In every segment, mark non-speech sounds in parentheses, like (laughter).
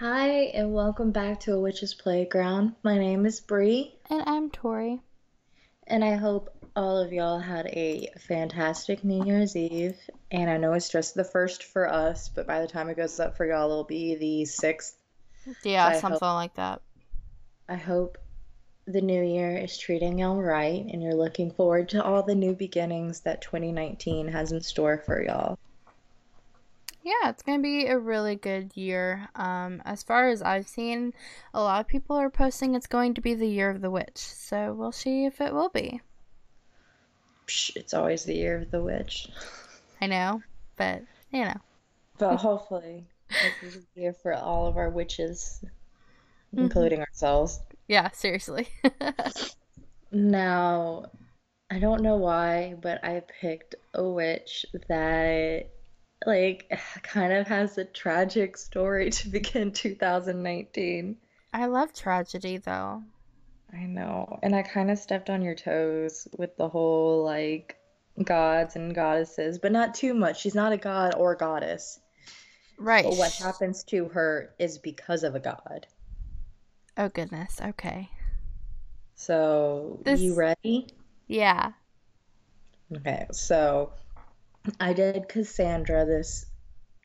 Hi, and welcome back to A Witch's Playground. My name is Bree, And I'm Tori. and I hope all of y'all had a fantastic New Year's Eve. And I know it's just the first for us, but by the time it goes up for y'all, it'll be the sixth. Yeah, I something hope like that. I hope the new year is treating y'all right, and you're looking forward to all the new beginnings that 2019 has in store for y'all. Yeah, it's gonna be a really good year. Um, as far as I've seen, a lot of people are posting it's going to be the year of the witch. So we'll see if it will be. Psh, it's always the year of the witch. I know, but you know. But hopefully, this is the year for all of our witches, hmm including ourselves. Yeah, seriously. (laughs) Now, I don't know why, but I picked a witch that like (sighs) kind of has a tragic story to begin (laughs) 2019. I love tragedy though. I know. And I kind of stepped on your toes with the whole like gods and goddesses, but not too much. She's not a god or goddess. Right. But what happens to her is because of a god. Oh goodness. Okay. So, you ready? Yeah. Okay, so I did Cassandra this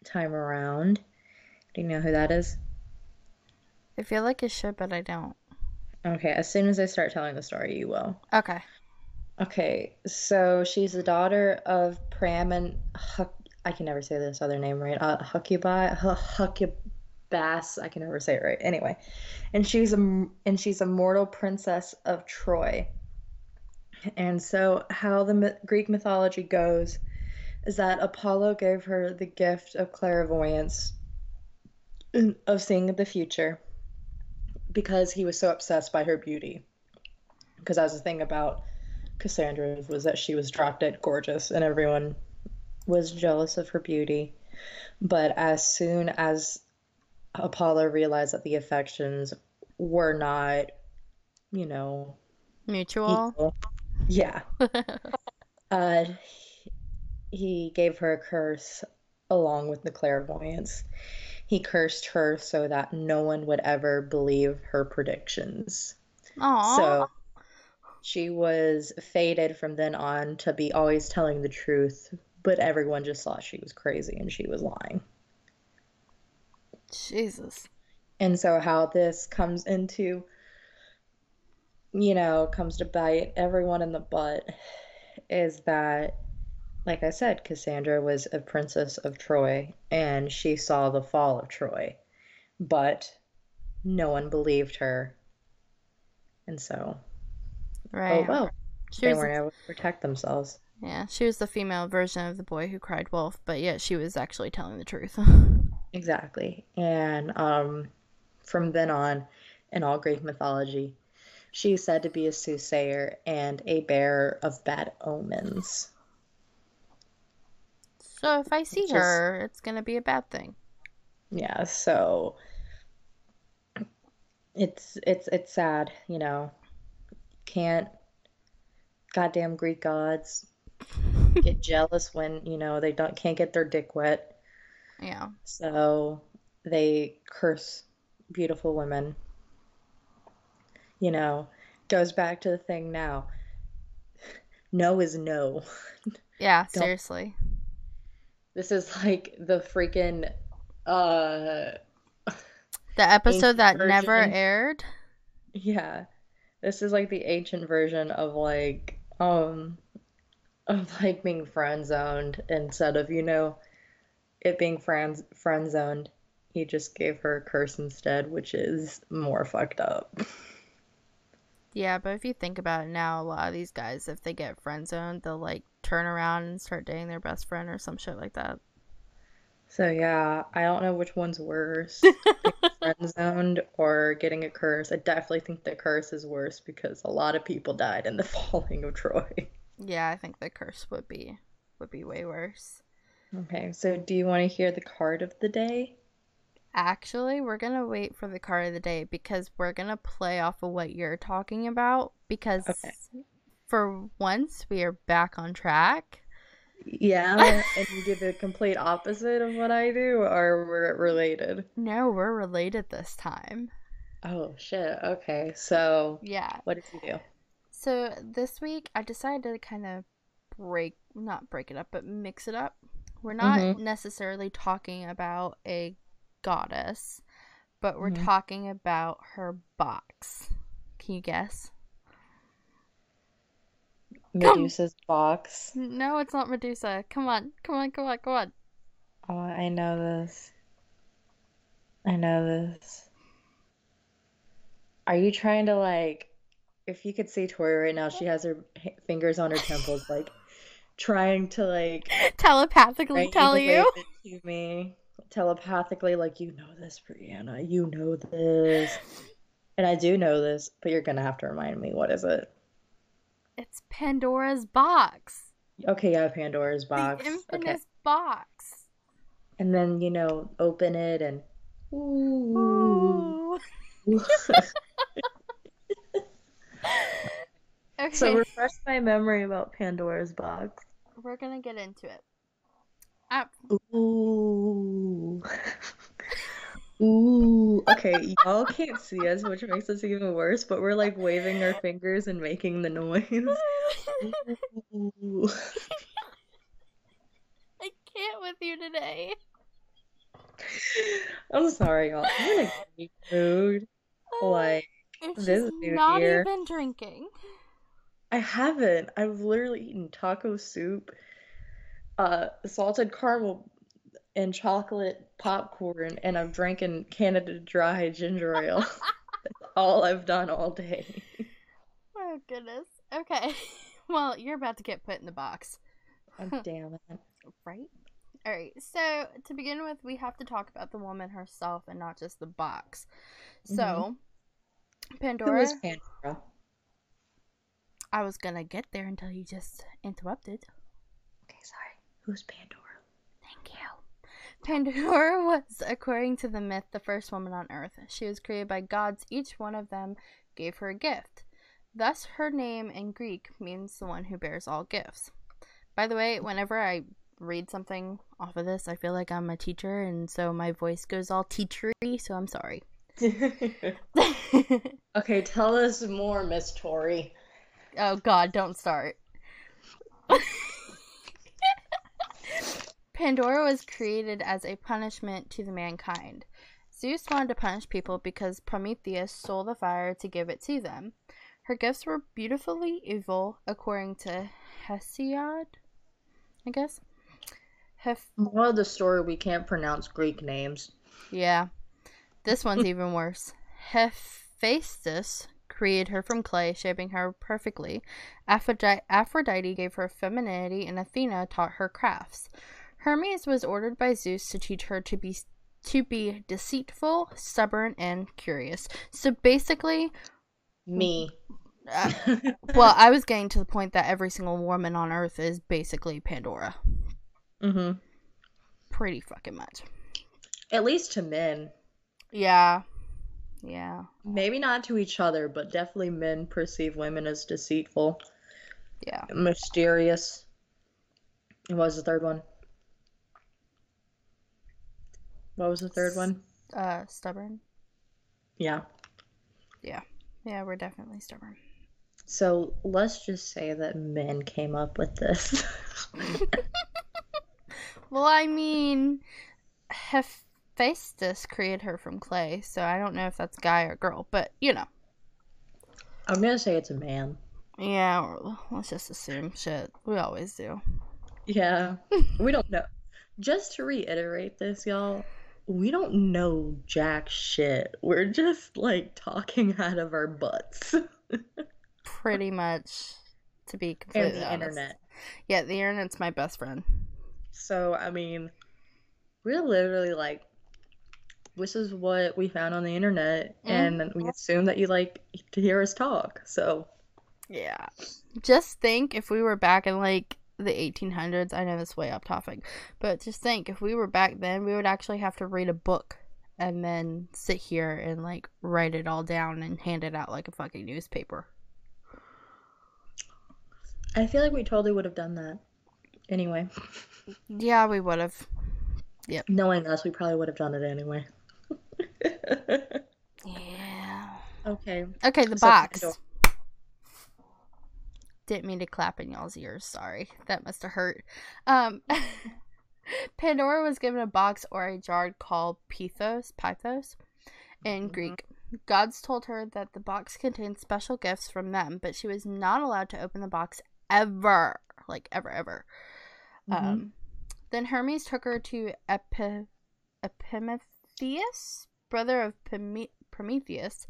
time around. Do you know who that is? I feel like it should, but I don't. Okay, as soon as I start telling the story, you will. Okay. Okay, so she's the daughter of Priam and Huck. I can never say this other name right. Uh, Huckubi, Hu- I can never say it right. Anyway, and she's a and she's a mortal princess of Troy. And so, how the Greek mythology goes is that Apollo gave her the gift of clairvoyance, of seeing the future, because he was so obsessed by her beauty. Because that's the thing about Cassandra was that she was drop dead gorgeous, and everyone was jealous of her beauty. But as soon as Apollo realized that the affections were not, you know, Mutual. equal, yeah, (laughs) uh, he gave her a curse along with the clairvoyance. He cursed her so that no one would ever believe her predictions. Aw. So she was fated from then on to be always telling the truth, but everyone just thought she was crazy and she was lying. Jesus. And so, how this comes into, you know, comes to bite everyone in the butt is that, like I said, Cassandra was a princess of Troy and she saw the fall of Troy, but no one believed her. And so, oh Right. well, She they was weren't able to protect themselves. Yeah, she was the female version of the boy who cried wolf, but yet she was actually telling the truth. (laughs) Exactly. And um, from then on, in all Greek mythology, she is said to be a soothsayer and a bearer of bad omens, so if I see is, her, it's gonna be a bad thing. yeah, so it's it's it's sad, you know. Can't goddamn Greek gods get (laughs) jealous when, you know, they don't can't get their dick wet. Yeah. So they curse beautiful women, you know. Goes back to the thing now. (laughs) No is no. Yeah, (laughs) seriously. This is like the freaking uh The episode that never aired. Yeah. This is like the ancient version of like um of like being friend zoned instead of, you know, it being friend friend zoned. He just gave her a curse instead, which is more fucked up. (laughs) Yeah, but if you think about it now, a lot of these guys, if they get friend zoned, they'll like turn around and start dating their best friend or some shit like that. So yeah, I don't know which one's worse, (laughs) friend zoned or getting a curse. I definitely think the curse is worse because a lot of people died in the (laughs) falling of Troy. Yeah, I think the curse would be would be way worse. Okay, so do you want to hear the card of the day? Actually, we're gonna wait for the card of the day because we're gonna play off of what you're talking about because Okay. for once we are back on track. Yeah, (laughs) and you do the complete opposite of what I do, or we're related? No, we're related this time. Oh shit. Okay. So, Yeah. what did you do? So this week I decided to kind of break, not break it up, but mix it up. We're not Mm-hmm. necessarily talking about a goddess, but we're Mhm. talking about her box. Can you guess? Come. Medusa's box. No, it's not Medusa. Come on, come on, come on, come on. Oh, I know this. I know this. Are you trying to like, if you could see Tori right now, she has her fingers on her temples, like (laughs) trying to like Telepathically tell you. to me telepathically, like you know this, Brianna, you know this, and I do know this, but you're gonna have to remind me. What is it? It's Pandora's box. Okay, yeah, Pandora's The box. Okay, infamous box. and then you know, open it and ooh. Ooh. (laughs) Okay, So refresh my memory about Pandora's box. we're gonna get into it. Uh, Ooh. (laughs) Ooh. Okay, y'all can't see us, which makes us even worse, but we're like waving our fingers and making the noise. Ooh. (laughs) I can't with you today. I'm sorry, y'all. I'm in a great mood. Like, It's this not year. even drinking. I haven't. I've literally eaten taco soup, uh, salted caramel and chocolate popcorn, and I'm drinking Canada Dry ginger ale. (laughs) That's all I've done all day. (laughs) Oh goodness. Okay. (laughs) Well, you're about to get put in the box, Oh, damn it. right? All right. So to begin with, we have to talk about the woman herself and not just the box. So, Who Pandora. is Pandora? I was gonna get there until you just interrupted. Okay, sorry. Who's Pandora? Thank you. Pandora (laughs) was, according to the myth, the first woman on earth. She was created by gods, each one of them gave her a gift. Thus, her name in Greek means the one who bears all gifts. By the way, whenever I read something off of this, I feel like I'm a teacher, and so my voice goes all teachery, so I'm sorry. (laughs) (laughs) Okay, tell us more, Miss Tori. Oh god, don't start. Pandora was created as a punishment to the mankind. Zeus wanted to punish people because Prometheus stole the fire to give it to them. Her gifts were beautifully evil, according to Hesiod, I guess. Hef- Moral of the story, we can't pronounce Greek names. yeah. This one's (laughs) even worse. Hephaestus created her from clay, shaping her perfectly. Aphrodite, Aphrodite gave her femininity, and Athena taught her crafts. Hermes was ordered by Zeus to teach her to be to be deceitful, stubborn, and curious. So basically, Me. uh, (laughs) well, I was getting to the point that every single woman on Earth is basically Pandora. Mm-hmm. Pretty fucking much. At least to men. Yeah. Yeah. Maybe not to each other, but definitely men perceive women as deceitful, Yeah. mysterious. What was the third one? What was the third one? Uh, stubborn. Yeah. Yeah, Yeah, we're definitely stubborn. So let's just say that men came up with this. (laughs) Well, I mean, Hephaestus created her from clay, so I don't know if that's guy or girl, but you know. I'm gonna say it's a man. Yeah, or let's just assume shit. We always do. Yeah. (laughs) We don't know. Just to reiterate this, y'all, we don't know jack shit. We're just like talking (laughs) out of our butts. Pretty much, to be completely And the honest. internet. Yeah, the internet's my best friend. So, I mean, we're literally like, this is what we found on the internet, and mm-hmm. we assume that you like to hear us talk. So, Yeah. Just think if we were back in like the 1800s. I know this way off topic, but just think if we were back then, we would actually have to read a book and then sit here and like write it all down and hand it out like a fucking newspaper. I feel like we totally would have done that. Anyway, Yeah, we would have. knowing us, we probably would have done it anyway. (laughs) Yeah. okay. Okay, the So box. Pandora. Didn't mean to clap in y'all's ears. Sorry. That must have hurt. Um, (laughs) Pandora was given a box or a jar called Pythos, Pythos in Mhm. Greek. Gods told her that the box contained special gifts from them, but she was not allowed to open the box ever. Like, ever, ever. Mhm. Um, then Hermes took her to Epi- Epimetheus, brother of Pime- Prometheus,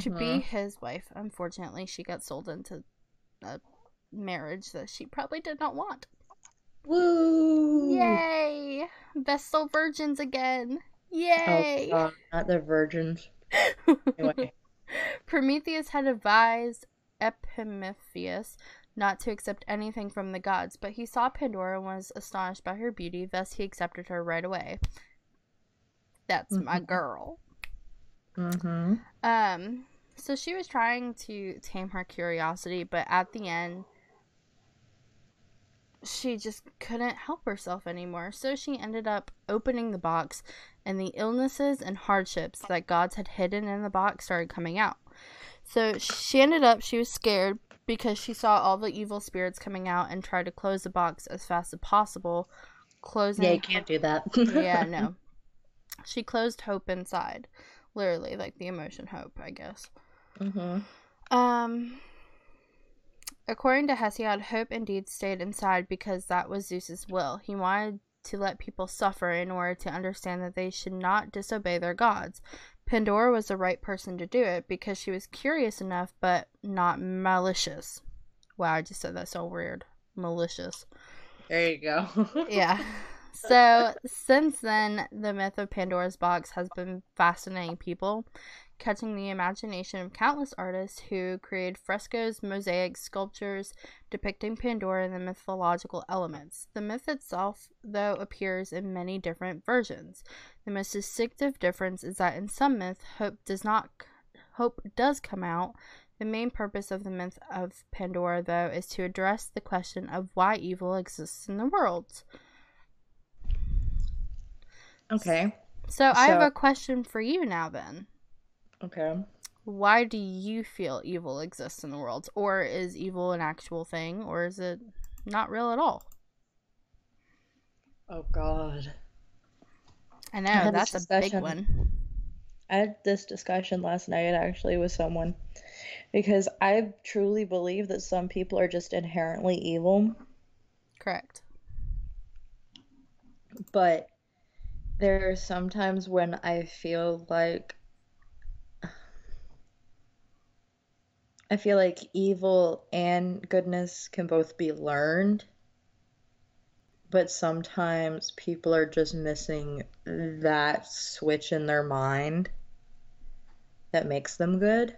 to be Mhm. his wife. Unfortunately, she got sold into a marriage that she probably did not want. Woo! Yay! Vestal virgins again. Yay! Oh, God, not the virgins. Anyway. (laughs) Prometheus had advised Epimetheus not to accept anything from the gods, but he saw Pandora and was astonished by her beauty, thus he accepted her right away. That's my Mhm. girl. Mm-hmm. Um, so she was trying to tame her curiosity, but at the end, she just couldn't help herself anymore. So she ended up opening the box, and the illnesses and hardships that gods had hidden in the box started coming out. So she ended up, she was scared because she saw all the evil spirits coming out and tried to close the box as fast as possible. Closing Yeah, you can't do that. yeah, (laughs) no. She closed hope inside. Literally, like the emotion hope, I guess. Mm-hmm. Um according to Hesiod, hope indeed stayed inside because that was Zeus's will. He wanted to let people suffer in order to understand that they should not disobey their gods. Pandora was the right person to do it because she was curious enough but not malicious. Wow, I just said that so weird. Malicious. There you go. (laughs) yeah. So since then, the myth of Pandora's box has been fascinating people, catching the imagination of countless artists who created frescoes, mosaics, sculptures depicting Pandora and the mythological elements. The myth itself, though, appears in many different versions. The most distinctive difference is that in some myths, hope does not hope does come out. The main purpose of the myth of Pandora, though, is to address the question of why evil exists in the world. okay. So, I have a question for you now then. Okay. Why do you feel evil exists in the world? Or is evil an actual thing? Or is it not real at all? Oh God. I know, this that's a big one. I had this discussion last night actually with someone because I truly believe that some people are just inherently evil, Correct. but there are sometimes when I feel like I feel like evil and goodness can both be learned, but sometimes people are just missing that switch in their mind that makes them good.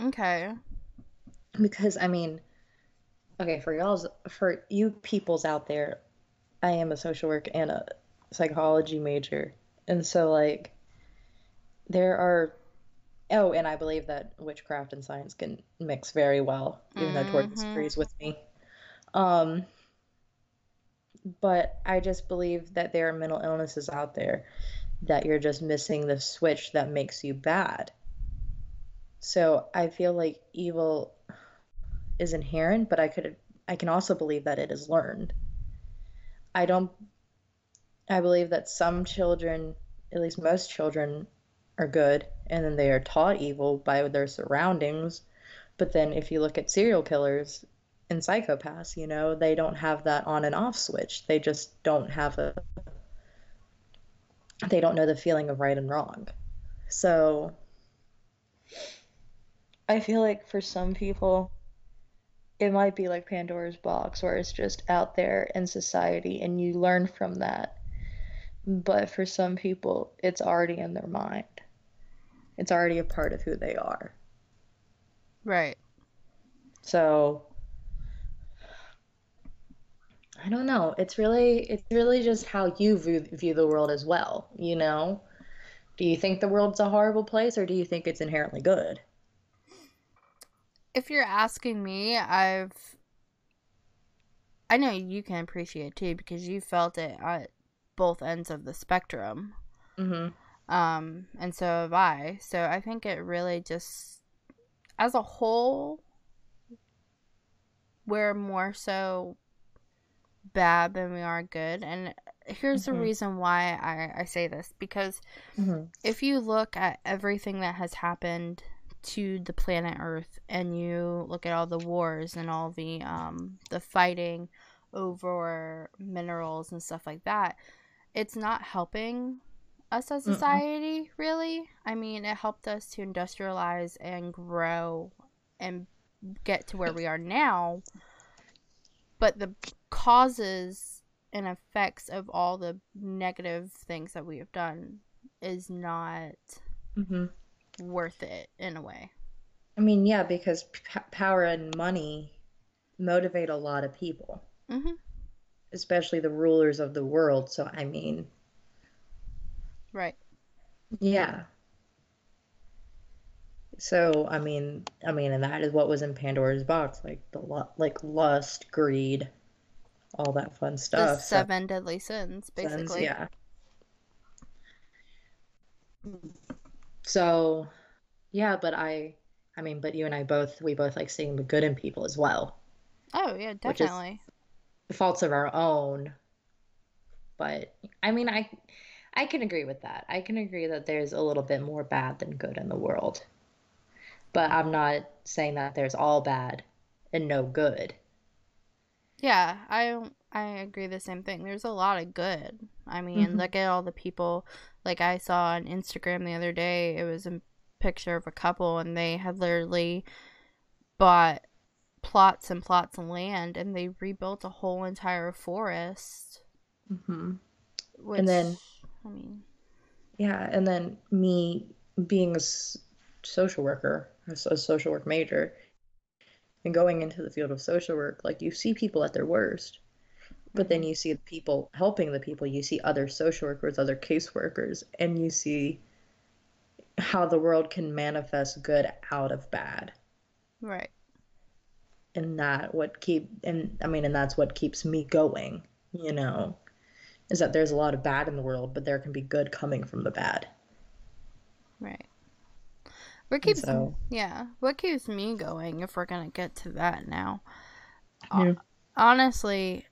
Okay. Because I mean, okay, for y'all's for you peoples out there, I am a social work and a psychology major. And so like there are oh, and I believe that witchcraft and science can mix very well, even though Tori disagrees with me. Um but I just believe that there are mental illnesses out there that you're just missing the switch that makes you bad. So I feel like evil is inherent, but I could I can also believe that it is learned. I don't I believe that some children, at least most children, are good and then they are taught evil by their surroundings. But then if you look at serial killers and psychopaths, you know, they don't have that on and off switch. They just don't have a they don't know the feeling of right and wrong. So I feel like for some people, it might be like Pandora's box, where it's just out there in society and you learn from that. But for some people, it's already in their mind. It's already a part of who they are. Right. So I don't know. It's really it's really just how you view, view the world as well, you know? Do you think the world's a horrible place or do you think it's inherently good? If you're asking me, I've I know you can appreciate too because you felt it at both ends of the spectrum. Mm-hmm. Um, and so have I. So I think it really just, as a whole, we're more so bad than we are good. And here's mm-hmm. the reason why I, I say this because mm-hmm. if you look at everything that has happened to the planet Earth and you look at all the wars and all the um the fighting over minerals and stuff like that, it's not helping us as society Mm-mm. really. I mean, it helped us to industrialize and grow and get to where we are now. But the causes and effects of all the negative things that we have done is not mm-hmm. worth it in a way. I mean, yeah, because p- power and money motivate a lot of people, mm-hmm. especially the rulers of the world. So, I mean, right. Yeah. So, I mean, I mean, and that is what was in Pandora's box, like the like lust, greed, all that fun stuff. The seven so, deadly sins, basically. Sins, yeah. So, yeah, but I, I mean, but you and I both, we both like seeing the good in people as well. Oh yeah, definitely. the faults of our own, but I mean, I, I can agree with that. I can agree that there's a little bit more bad than good in the world, but I'm not saying that there's all bad and no good. Yeah, I I agree the same thing. There's a lot of good. I mean, mm-hmm. look at all the people like I saw on Instagram the other day. It was a picture of a couple and they had literally bought plots and plots of land and they rebuilt a whole entire forest. Mm-hmm. Which, and then I mean, yeah, and then me being a social worker, a social work major, and going into the field of social work, like you see people at their worst, but then mm-hmm. you see the people helping the people. You see other social workers, other caseworkers, and you see how the world can manifest good out of bad. Right. And that what keep and I mean and that's what keeps me going, you know, is that there's a lot of bad in the world, but there can be good coming from the bad. Right. What keeps so, yeah? What keeps me going? If we're gonna get to that now, uh, yeah. honestly,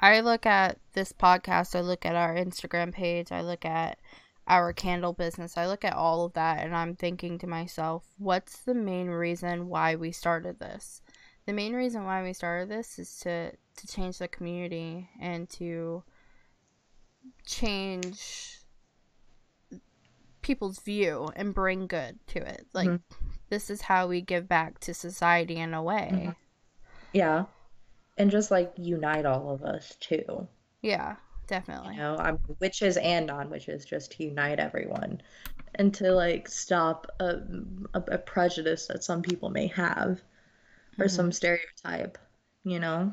I look at this podcast. I look at our Instagram page. I look at our candle business. I look at all of that, and I'm thinking to myself, what's the main reason why we started this? The main reason why we started this is to to change the community and to change people's view and bring good to it. Like mm-hmm. this is how we give back to society in a way. Mm-hmm. Yeah. And just like unite all of us too. Yeah, definitely. You know, I'm witches and non-witches just to unite everyone and to like stop a, a, a prejudice that some people may have or mm-hmm. some stereotype, you know?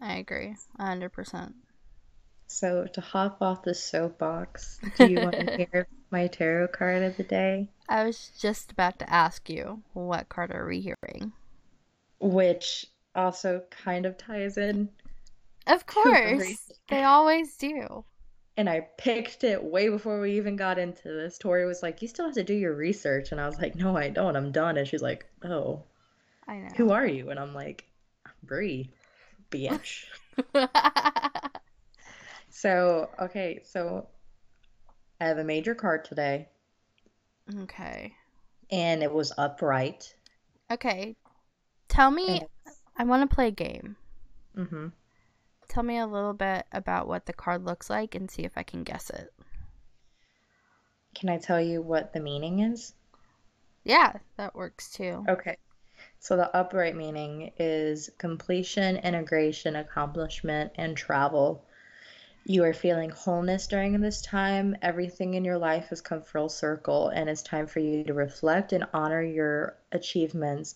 I agree. 100%. So to hop off the soapbox, do you want to (laughs) hear my tarot card of the day? I was just about to ask you, what card are we hearing? Which also kind of ties in. Of course. they always do. And I picked it way before we even got into this. Tori was like, You still have to do your research. And I was like, No, I don't. I'm done. And she's like, Oh. I know. Who are you? And I'm like, Bree, bitch. (laughs) So, okay, so I have a major card today. Okay. And it was upright. Okay. Tell me, I want to play a game. Mm-hmm. Tell me a little bit about what the card looks like and see if I can guess it. Can I tell you what the meaning is? Yeah, that works too. Okay. So the upright meaning is completion, integration, accomplishment, and travel you are feeling wholeness during this time. Everything in your life has come full circle, and it's time for you to reflect and honor your achievements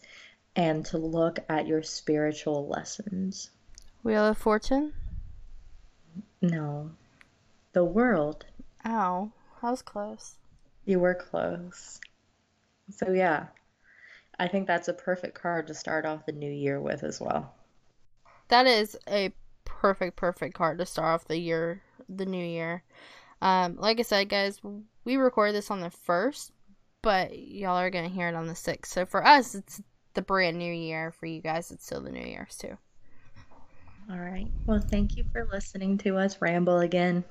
and to look at your spiritual lessons. Wheel of Fortune? No. The world. Ow. I was close. You were close. So, yeah, I think that's a perfect card to start off the new year with as well. that is a perfect, perfect card to start off the year, the new year. Um, like I said, guys, we record this on the first, but y'all are gonna hear it on the sixth. So for us, it's the brand new year. For you guys, it's still the New Year's too. All right. Well, thank you for listening to us ramble again.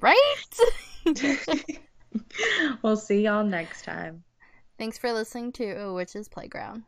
Right? (laughs) (laughs) we'll see y'all next time. Thanks for listening to A Witch's Playground.